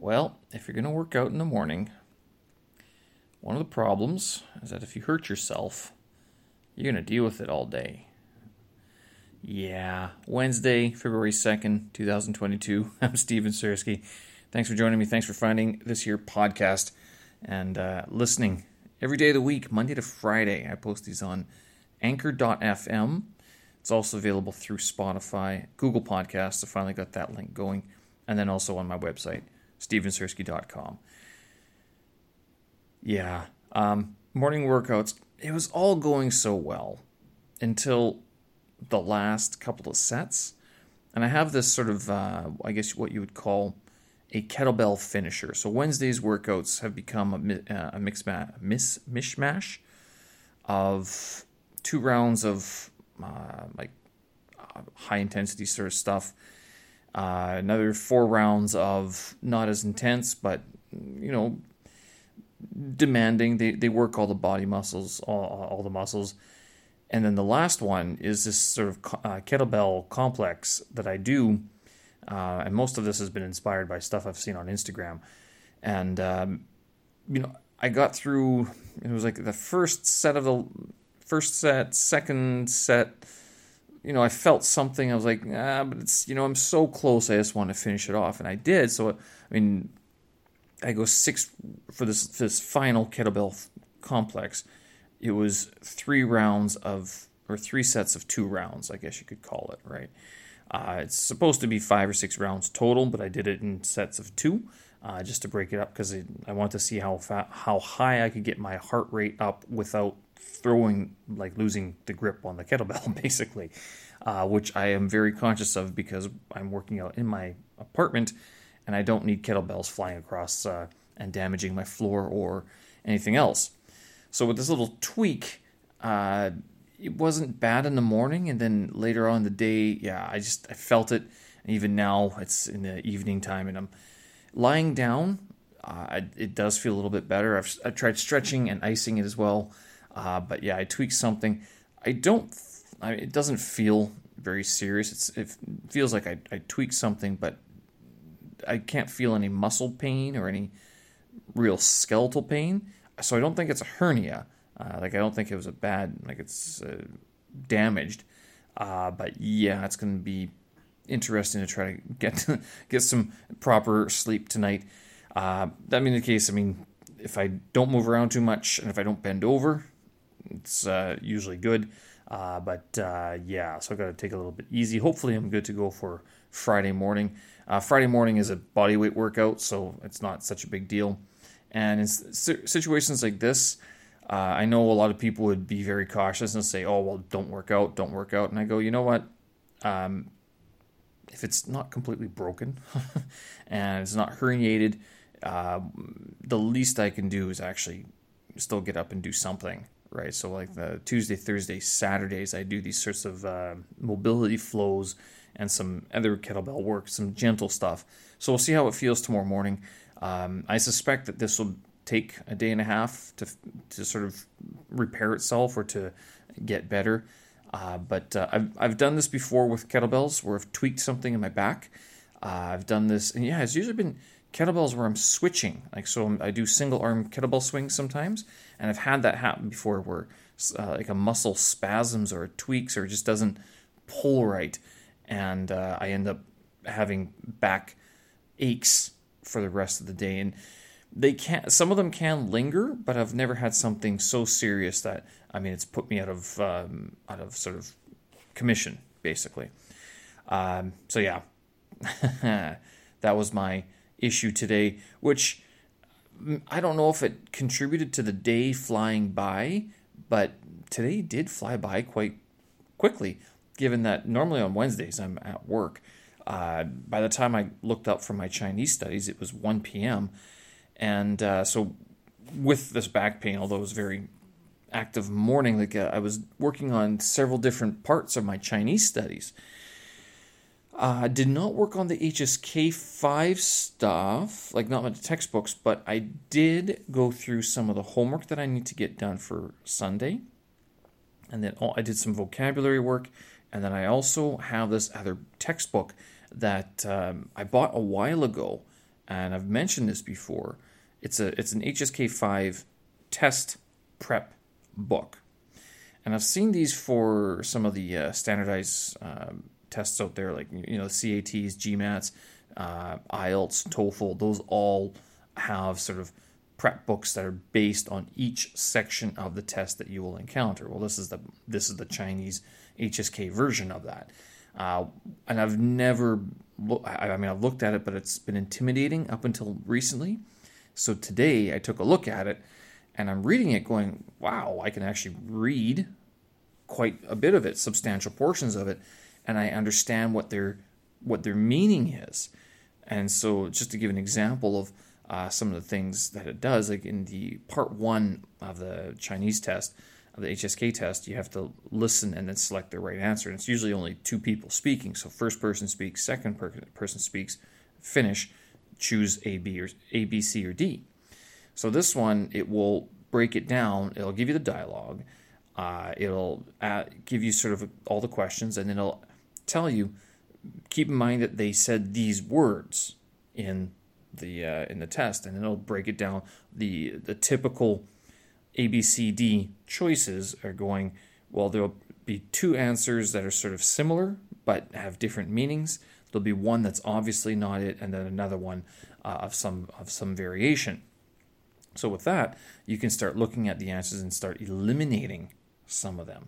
Well, if you're going to work out in the morning, one of the problems is that if you hurt yourself, you're going to deal with it all day. Yeah, Wednesday, February 2nd, 2022. I'm Steven Sersky. Thanks for joining me. Thanks for finding this here podcast and uh, listening every day of the week, Monday to Friday. I post these on anchor.fm. It's also available through Spotify, Google Podcasts. I finally got that link going. And then also on my website, stevensersky.com. Yeah, um, morning workouts, it was all going so well until the last couple of sets. And I have this sort of, uh, I guess what you would call a kettlebell finisher. So Wednesday's workouts have become a, uh, a mix ma- mis- mishmash of two rounds of uh, like uh, high intensity sort of stuff. Uh, another four rounds of not as intense, but you know, demanding. They they work all the body muscles, all, all the muscles, and then the last one is this sort of uh, kettlebell complex that I do uh, and most of this has been inspired by stuff I've seen on Instagram. And, um, you know, I got through, it was like the first set of the first set, second set. You know, I felt something. I was like, ah, but it's, you know, I'm so close. I just want to finish it off. And I did. So, I mean, I go six for this, this final kettlebell complex. It was three rounds of, or three sets of two rounds, I guess you could call it, right? Uh, it's supposed to be five or six rounds total, but I did it in sets of two uh, just to break it up because I, want to see how fa- how high I could get my heart rate up without throwing like losing the grip on the kettlebell, basically, uh, which I am very conscious of because I'm working out in my apartment and I don't need kettlebells flying across uh, and damaging my floor or anything else. So with this little tweak, uh, it wasn't bad in the morning, and then later on the day, yeah, I just I felt it. And even now, it's in the evening time, and I'm lying down. Uh, it does feel a little bit better. I've, I've tried stretching and icing it as well, uh, but yeah, I tweaked something. I don't. I mean, it doesn't feel very serious. It's, it feels like I, I tweaked something, but I can't feel any muscle pain or any real skeletal pain. So I don't think it's a hernia. Uh, like I don't think it was a bad like it's uh, damaged, uh, but yeah, it's going to be interesting to try to get get some proper sleep tonight. Uh, that being the case, I mean, if I don't move around too much and if I don't bend over, it's uh, usually good. Uh, but yeah, so I got to take a little bit easy. Hopefully, I'm good to go for Friday morning. Friday morning is a bodyweight workout, so it's not such a big deal. And in situations like this, uh, I know a lot of people would be very cautious and say, "Oh, well, don't work out, don't work out." And I go, you know what? Um, if it's not completely broken and it's not herniated, uh, the least I can do is actually still get up and do something, right? So, like the Tuesday, Thursday, Saturdays, I do these sorts of uh, mobility flows and some other kettlebell work, some gentle stuff. So, we'll see how it feels tomorrow morning. Um, I suspect that this will take a day and a half to to sort of repair itself or to get better. Uh, but uh, I've I've done this before with kettlebells where I've tweaked something in my back. Uh, I've done this, and yeah, it's usually been kettlebells where I'm switching. Like so, I'm, do single arm kettlebell swings sometimes, and I've had that happen before where uh, like a muscle spasms or tweaks or just doesn't pull right, and uh, I end up having back aches for the rest of the day. And they can some of them can linger, but I've never had something so serious that I mean it's put me out of um, out of sort of commission basically. Um, so yeah, that was my issue today, which mm, I don't know if it contributed to the day flying by, but today did fly by quite quickly, given that normally on Wednesdays I'm at work. Uh, by the time I looked up for my Chinese studies, it was 1 p.m. And uh, so, with this back pain, although it was very active morning, like uh, I was working on several different parts of my Chinese studies. Uh, did not work on the HSK 5 stuff, like not my textbooks, but I did go through some of the homework that I need to get done for Sunday. And then oh, I did some vocabulary work. And then I also have this other textbook that um, I bought a while ago and I've mentioned this before. It's a it's an HSK five test prep book, and I've seen these for some of the uh, standardized um, tests out there, like you know CATs, GMATs, uh, IELTS, TOEFL. Those all have sort of prep books that are based on each section of the test that you will encounter. Well, this is the this is the Chinese HSK version of that, uh, and I've never. Lo- I mean, I've looked at it, but it's been intimidating up until recently. So today I took a look at it, and I'm reading it, going, "Wow, I can actually read quite a bit of it, substantial portions of it, and I understand what their what their meaning is." And so, just to give an example of uh, some of the things that it does. Like in the part one of the Chinese test, of the HSK test, you have to listen and then select the right answer. And it's usually only two people speaking. So first person speaks, second per- person speaks, finish, choose A, B, or A, B, C, or D. So this one, it will break it down. It'll give you the dialogue. Uh, it'll uh, give you sort of all the questions, and then it'll tell you. Keep in mind that they said these words in the uh, in the test, and it'll break it down. the The typical ABCD choices are going. Well, there'll be two answers that are sort of similar but have different meanings. There'll be one that's obviously not it, and then another one uh, of some of some variation. So with that, you can start looking at the answers and start eliminating some of them.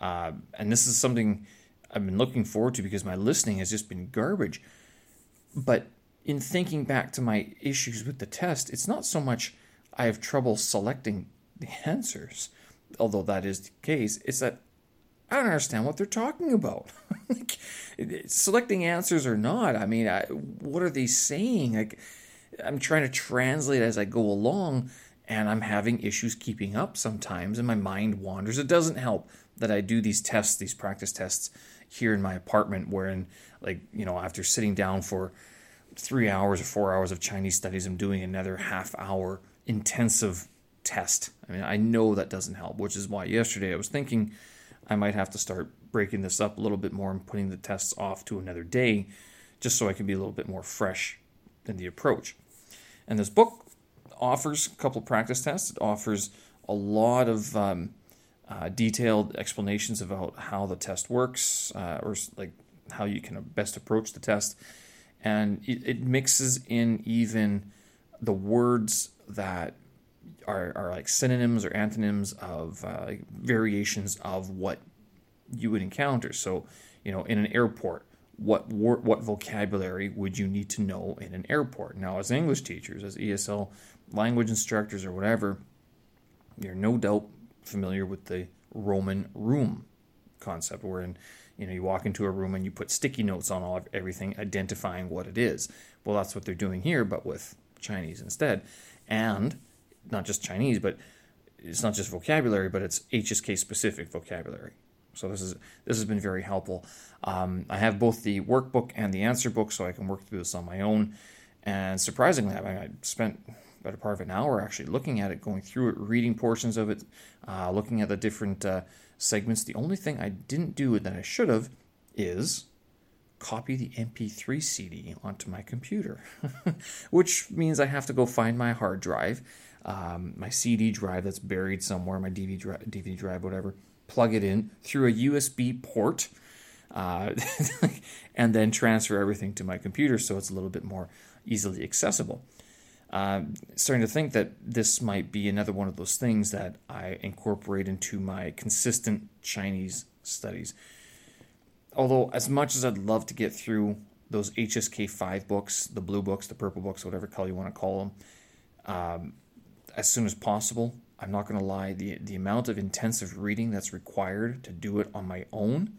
Uh, and this is something I've been looking forward to because my listening has just been garbage. But in thinking back to my issues with the test, it's not so much I have trouble selecting the answers, although that is the case, it's that I don't understand what they're talking about. like, selecting answers or not, I mean, I, what are they saying? Like, I'm trying to translate as I go along, and I'm having issues keeping up sometimes, and my mind wanders. It doesn't help that I do these tests, these practice tests here in my apartment, wherein, like, you know, after sitting down for three hours or four hours of Chinese studies, I'm doing another half hour intensive test. I mean, I know that doesn't help, which is why yesterday I was thinking I might have to start breaking this up a little bit more and putting the tests off to another day just so I can be a little bit more fresh in the approach. And this book offers a couple practice tests. It offers a lot of um, uh, detailed explanations about how the test works, uh, or like how you can best approach the test and it, it mixes in even the words that are, are like synonyms or antonyms of uh, variations of what you would encounter. So, you know, in an airport, what wor- what vocabulary would you need to know in an airport? Now, as English teachers, as ESL language instructors, or whatever, you're no doubt familiar with the Roman room concept, wherein you know you walk into a room and you put sticky notes on all everything identifying what it is. Well that's what they're doing here but with chinese instead. And not just chinese but it's not just vocabulary but it's hsk specific vocabulary. So this is this has been very helpful. Um, i have both the workbook and the answer book so i can work through this on my own. And surprisingly i, mean, I spent better part of an hour actually looking at it going through it reading portions of it uh, looking at the different uh, segments. The only thing I didn't do that I should have is copy the MP3 CD onto my computer, which means I have to go find my hard drive, um, my CD drive that's buried somewhere, my DVD drive, DVD drive, whatever, plug it in through a USB port. Uh, and then transfer everything to my computer so it's a little bit more easily accessible. I'm starting to think that this might be another one of those things that I incorporate into my consistent Chinese studies. Although, as much as I'd love to get through those HSK 5 books, the blue books, the purple books, whatever color you want to call them, um, as soon as possible, I'm not going to lie, the, the amount of intensive reading that's required to do it on my own,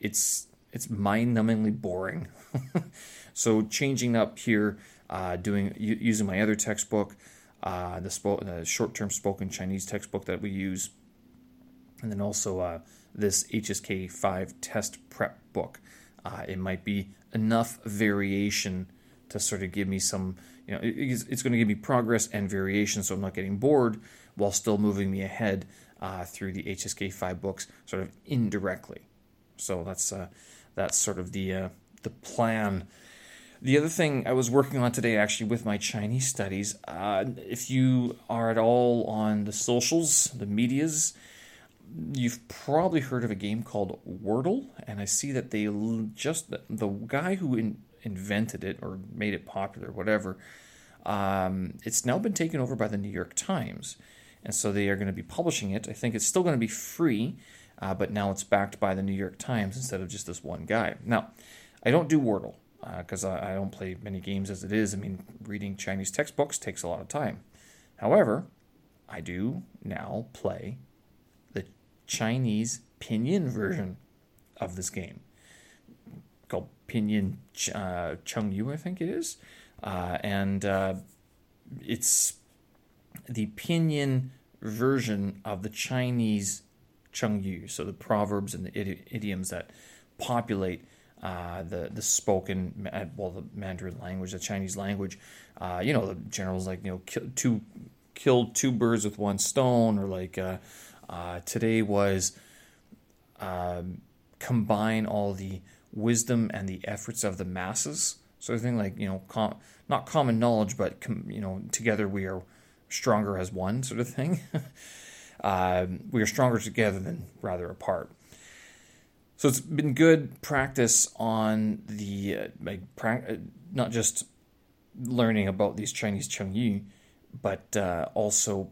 it's, it's mind numbingly boring. so, changing up here uh, doing using my other textbook, uh, the, spo- the short-term spoken Chinese textbook that we use, and then also uh, this HSK five test prep book. Uh, it might be enough variation to sort of give me some, you know, it's, it's going to give me progress and variation, so I'm not getting bored while still moving me ahead uh, through the HSK five books, sort of indirectly. So that's uh, that's sort of the the plan The other thing I was working on today, actually, with my Chinese studies, uh, if you are at all on the socials, the medias, you've probably heard of a game called Wordle, and I see that they just the guy who in, invented it or made it popular, whatever. Um, it's now been taken over by the New York Times, and so they are going to be publishing it. I think it's still going to be free, uh, but now it's backed by the New York Times instead of just this one guy. Now, I don't do Wordle because uh, I, I don't play many games as it is. I mean, reading Chinese textbooks takes a lot of time. However, I do now play the Chinese pinyin version of this game called Pinyin uh, Chengyu, I think it is. Uh, and uh, it's the pinyin version of the Chinese Chengyu, so the proverbs and the idioms that populate uh, the the spoken uh, well the Mandarin language, the Chinese language. Uh, you know the generals like you know kill, two killed two birds with one stone, or like uh, uh, today was um, combine all the wisdom and the efforts of the masses. Sort of thing like, you know, com- not common knowledge, but, com- you know, together we are stronger as one, sort of thing. uh, we are stronger together than rather apart. So it's been good practice on the, uh, like, pra- uh, not just learning about these Chinese Chengyu, but uh, also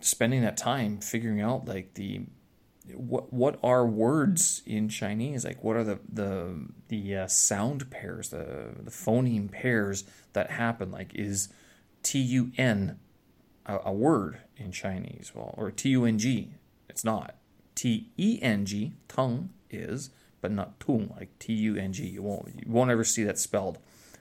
spending that time figuring out like the what what are words in Chinese? Like what are the the the uh, sound pairs, the the phoneme pairs that happen? Like is T U N a, a word in Chinese? Well, or T U N G? It's not. T E N G tongue is, but not tung like T U N G. You won't you won't ever see that spelled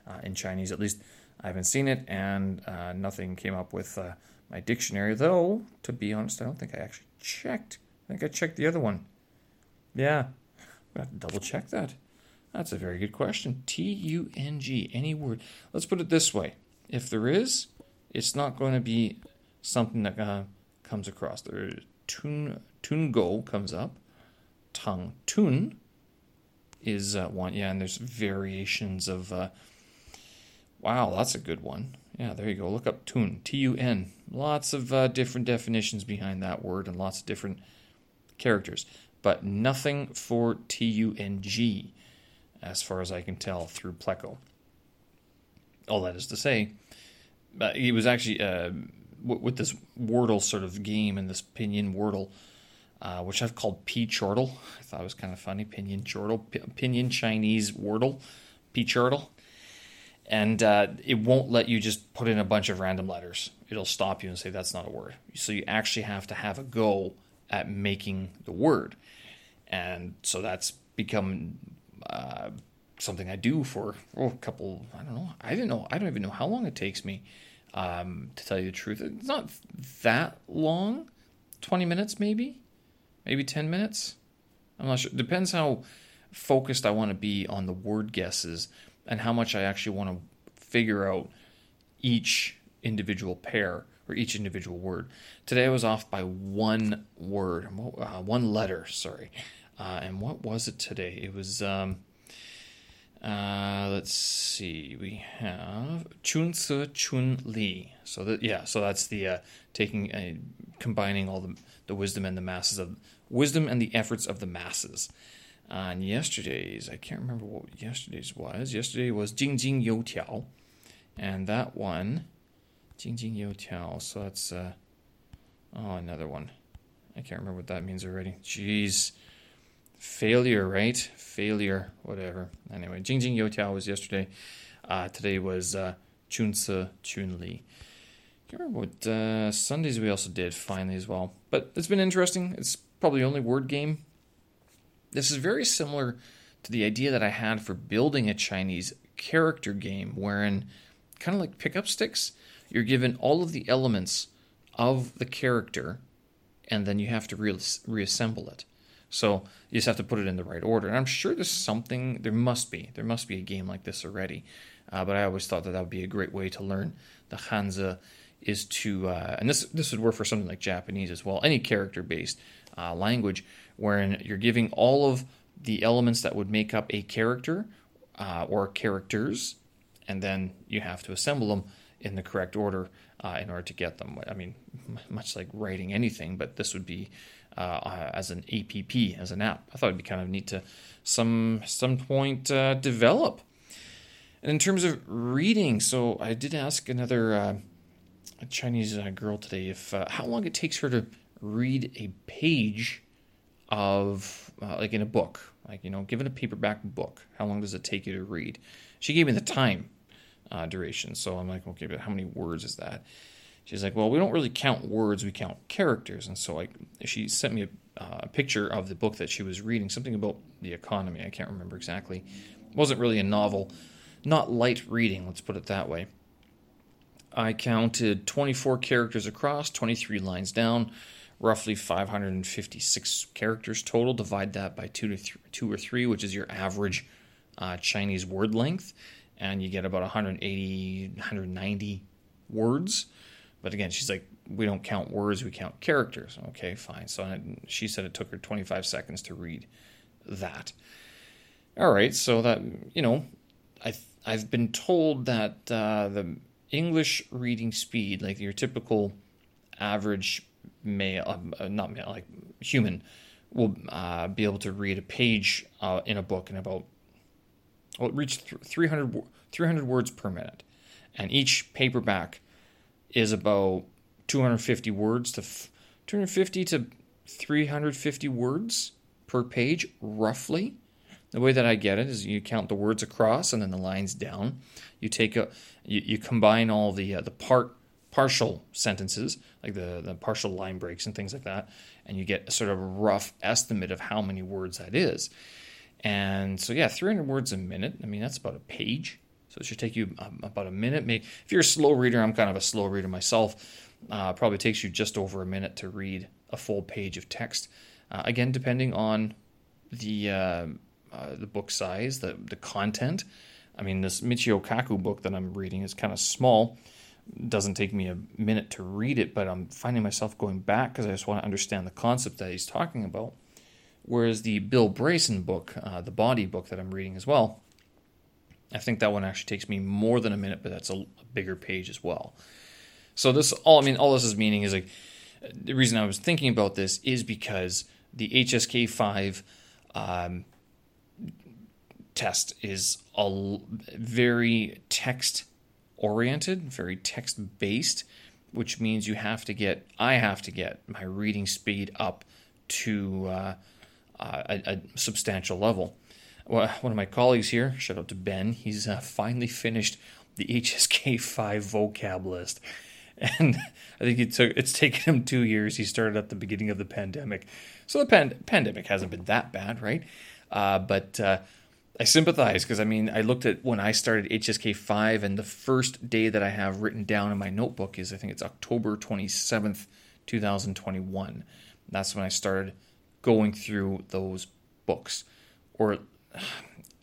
uh, in Chinese. At least I haven't seen it, and uh, nothing came up with uh, my dictionary, though, to be honest, I don't think I actually checked. I think I checked the other one. Yeah, have to double check that. That's a very good question. T U N G, any word. Let's put it this way if there is, it's not going to be something that uh, comes across. There, tun, tungo comes up. Tongue tun is uh, one. Yeah, and there's variations of. Uh, wow, that's a good one. Yeah, there you go. Look up tun, T U N. Lots of uh, different definitions behind that word and lots of different characters, but nothing for T U N G, as far as I can tell through Pleco. All that is to say, uh, he was actually uh, w- with this Wordle sort of game and this Pinyin Wordle, uh, which I've called P Chortle. I thought it was kind of funny. Pinyin Chortle, Pinyin Chinese Wordle, P Chortle and uh, it won't let you just put in a bunch of random letters. It'll stop you and say that's not a word. So you actually have to have a go at making the word, and so that's become uh, something I do for oh, a couple. I don't know. I don't know. I don't even know how long it takes me. Um, to tell you the truth, it's not that long. Twenty minutes, maybe, maybe ten minutes. I'm not sure. Depends how focused I want to be on the word guesses and how much I actually want to figure out each individual pair or each individual word. Today I was off by one word, uh, one letter, sorry. Uh, and what was it today? It was, um, uh, let's see, we have Chun Se Chun Li. So that, yeah, so that's the uh, taking, uh, combining all the, the wisdom and the masses of wisdom and the efforts of the masses on yesterday's. I can't remember what yesterday's was. Yesterday was Jing Jing You Tiao, and that one, Jing Jing Tiao. So that's uh, oh another one. I can't remember what that means already. Jeez, failure, right? Failure, whatever. Anyway, Jing Jing You Tiao was yesterday. Uh, today was uh, Chun Chun Li. Can't remember what uh, Sundays we also did finally as well. But it's been interesting. It's probably the only word game this is very similar to the idea that I had for building a Chinese character game, wherein, kind of like pickup sticks, you're given all of the elements of the character, and then you have to re- reassemble it. So you just have to put it in the right order. And I'm sure there's something, there must be, there must be a game like this already. Uh, but I always thought that that would be a great way to learn the Hanzi is to, uh, and this this would work for something like Japanese as well, any character based uh, language, wherein you're giving all of the elements that would make up a character uh, or characters, and then you have to assemble them in the correct order uh, in order to get them. I mean, much like writing anything, but this would be uh, as an app, as an app. I thought it'd be kind of neat to some some point uh, develop. And in terms of reading, so I did ask another uh, Chinese uh, girl today if uh, how long it takes her to read a page of like in a book, like you know, given a paperback book, how long does it take you to read? She gave me the time uh, duration. So I'm like, okay, but how many words is that? She's like, well, we don't really count words, we count characters. And so like, she sent me a, uh, picture of the book that she was reading, something about the economy. I can't remember exactly. It wasn't really a novel, not light reading, let's put it that way. I counted 24 characters across, 23 lines down, roughly 556 characters total. Divide that by two to two or three, which is your average uh, Chinese word length and you get about 180, 190 words. But again, she's like, we don't count words, we count characters. Okay, fine. So she said it took her 25 seconds to read that. All right, so that, you know, I, I've been told that uh, the English reading speed, like your typical average male, um, uh, not male, like human, will uh, be able to read a page uh, in a book in about well, it reached 300, 300 words per minute. And each paperback is about 250 words to 250 to 350 words per page, roughly. The way that I get it is you count the words across and then the lines down. You take a you, you combine all the uh, the part partial sentences like the the partial line breaks and things like that, and you get a sort of rough estimate of how many words that is. And so, yeah, 300 words a minute. I mean, that's about a page. So it should take you um, about a minute. Maybe if you're a slow reader, I'm kind of a slow reader myself. Uh, probably takes you just over a minute to read a full page of text. Uh, again, depending on the uh, the book size, the the content. I mean, this Michio Kaku book that I'm reading is kind of small. Doesn't take me a minute to read it, but I'm finding myself going back because I just want to understand the concept that he's talking about. Whereas the Bill Bryson book, uh, the body book that I'm reading as well, I think that one actually takes me more than a minute, but that's a, a bigger page as well. So this all I mean, all this is meaning is like the reason I was thinking about this is because the HSK five um, test is a very text oriented, very text based, which means you have to get I have to get my reading speed up to uh, uh, a, a, substantial level. Well, one of my colleagues here, shout out to Ben, he's uh, finally finished the HSK 5 vocab list. And I think it took, it's taken him two years. He started at the beginning of the pandemic. So the pan- pandemic hasn't been that bad, right? Uh, but uh, I sympathize because I mean, I looked at when I started HSK 5, and the first day that I have written down in my notebook is I think it's October 27th, 2021. That's when I started going through those books. Or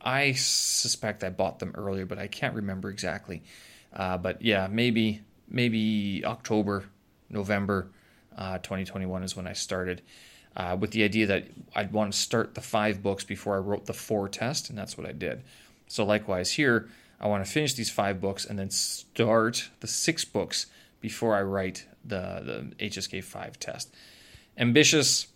I suspect I bought them earlier, but I can't remember exactly. Uh, but yeah, maybe maybe October, November, uh, 2021 is when I started. Uh, with the idea that I'd want to start the five books before I wrote the four test, and that's what I did. So likewise here, I want to finish these five books and then start the six books before I write the the HSK five test. Ambitious,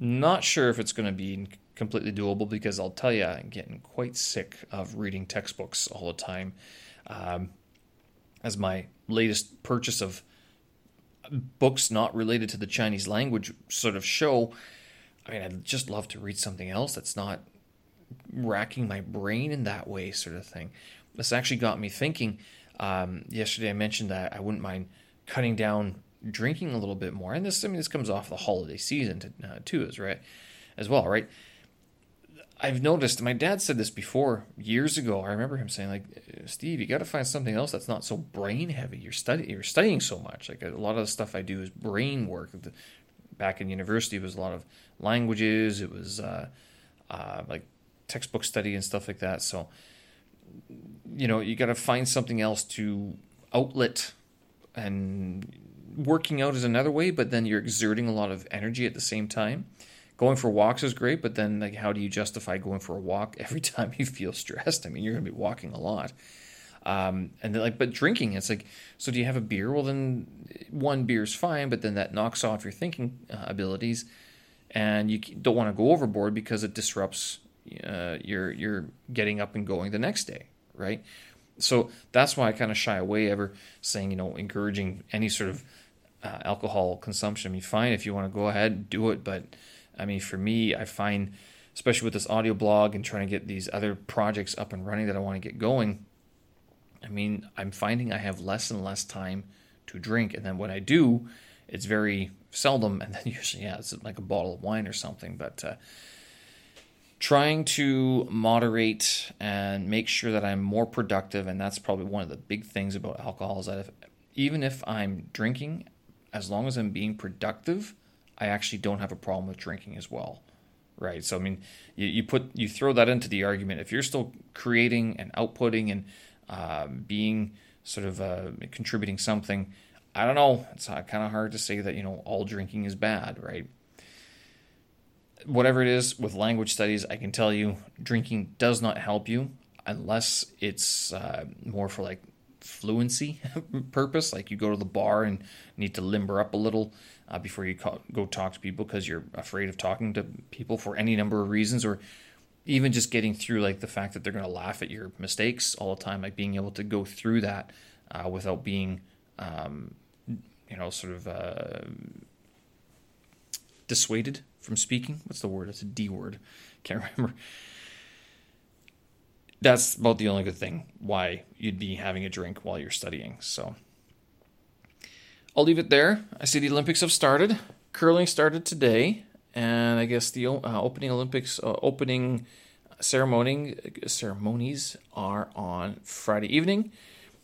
not sure if it's going to be completely doable because I'll tell you, I'm getting quite sick of reading textbooks all the time. Um, as my latest purchase of books not related to the Chinese language sort of show, I mean, I'd just love to read something else that's not racking my brain in that way, sort of thing. This actually got me thinking. Um, yesterday, I mentioned that I wouldn't mind cutting down drinking a little bit more, and this I mean this comes off the holiday season to, uh, too, is right as well, right? I've noticed. My dad said this before years ago. I remember him saying, like, Steve, you got to find something else that's not so brain heavy. You're studying, you're studying so much. Like a lot of the stuff I do is brain work. Back in university, it was a lot of languages. It was uh, uh, like textbook study and stuff like that. So, you know, you got to find something else to outlet and working out is another way, but then you're exerting a lot of energy at the same time. Going for walks is great, but then like how do you justify going for a walk every time you feel stressed? I mean, you're going to be walking a lot. Um, and like, but drinking, it's like, so do you have a beer? Well, then one beer's fine, but then that knocks off your thinking uh, abilities, and you don't want to go overboard because it disrupts uh, your your getting up and going the next day, right? So that's why I kind of shy away ever saying, you know, encouraging any sort of uh, alcohol consumption. I mean, fine if you want to go ahead, and do it, but I mean, for me, I find, especially with this audio blog and trying to get these other projects up and running that I want to get going, I mean, I'm finding I have less and less time to drink. And then when I do, it's very seldom. And then usually, yeah, it's like a bottle of wine or something. But uh, trying to moderate and make sure that I'm more productive. And that's probably one of the big things about alcohol is that if, even if I'm drinking, as long as I'm being productive, I actually don't have a problem with drinking as well right? So I mean, you, you put you throw that into the argument. If you're still creating and outputting and uh, being sort of uh, contributing something. I don't know. It's uh, kind of hard to say that you know all drinking is bad, right? Whatever it is with language studies, I can tell you drinking does not help you unless it's uh, more for like fluency purpose. Like you go to the bar and need to limber up a little uh, before you go talk to people because you're afraid of talking to people for any number of reasons, or even just getting through like the fact that they're going to laugh at your mistakes all the time, like being able to go through that uh, without being, um, you know, sort of uh, dissuaded from speaking. What's the word? It's a D word. Can't remember. That's about the only good thing why you'd be having a drink while you're studying. So I'll leave it there. I see the Olympics have started. Curling started today and I guess the uh, opening Olympics uh, opening ceremony ceremonies are on Friday evening,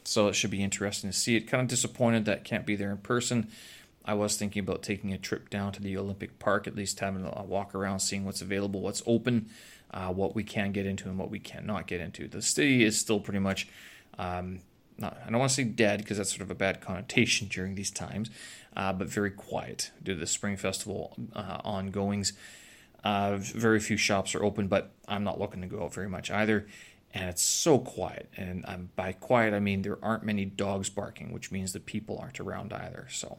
so it should be interesting to see it. Kind of disappointed that can't be there in person. I was thinking about taking a trip down to the Olympic Park, at least having a walk around, seeing what's available, what's open, uh, what we can get into, and what we cannot get into. The city is still pretty much. Um, not, I don't want to say dead because that's sort of a bad connotation during these times, uh, but very quiet due to the Spring Festival uh, ongoings. Uh, very few shops are open, but I'm not looking to go out very much either. And it's so quiet. And um, by quiet, I mean there aren't many dogs barking, which means that people aren't around either. So,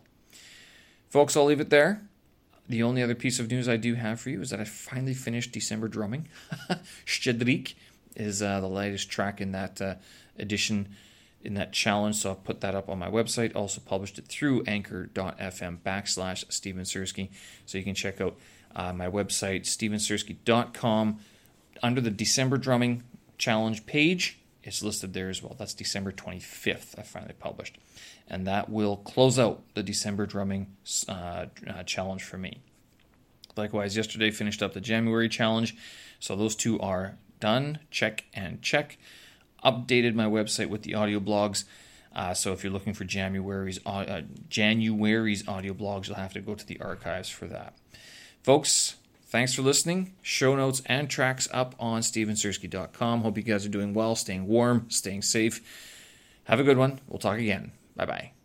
folks, I'll leave it there. The only other piece of news I do have for you is that I finally finished December drumming. Shchedryk is uh, the latest track in that uh, edition in that challenge. So I'll put that up on my website. Also published it through anchor.fm backslash Steven Sersky. So you can check out uh, my website, stevensersky.com. Under the December Drumming Challenge page, it's listed there as well. That's December 25th, I finally published. And that will close out the December Drumming uh, uh, Challenge for me. Likewise, yesterday finished up the January Challenge. So those two are done. Check and check updated my website with the audio blogs. Uh, so if you're looking for January's uh, January's audio blogs, you'll have to go to the archives for that. Folks, thanks for listening. Show notes and tracks up on stevensersky.com. Hope you guys are doing well, staying warm, staying safe. Have a good one. We'll talk again. Bye bye.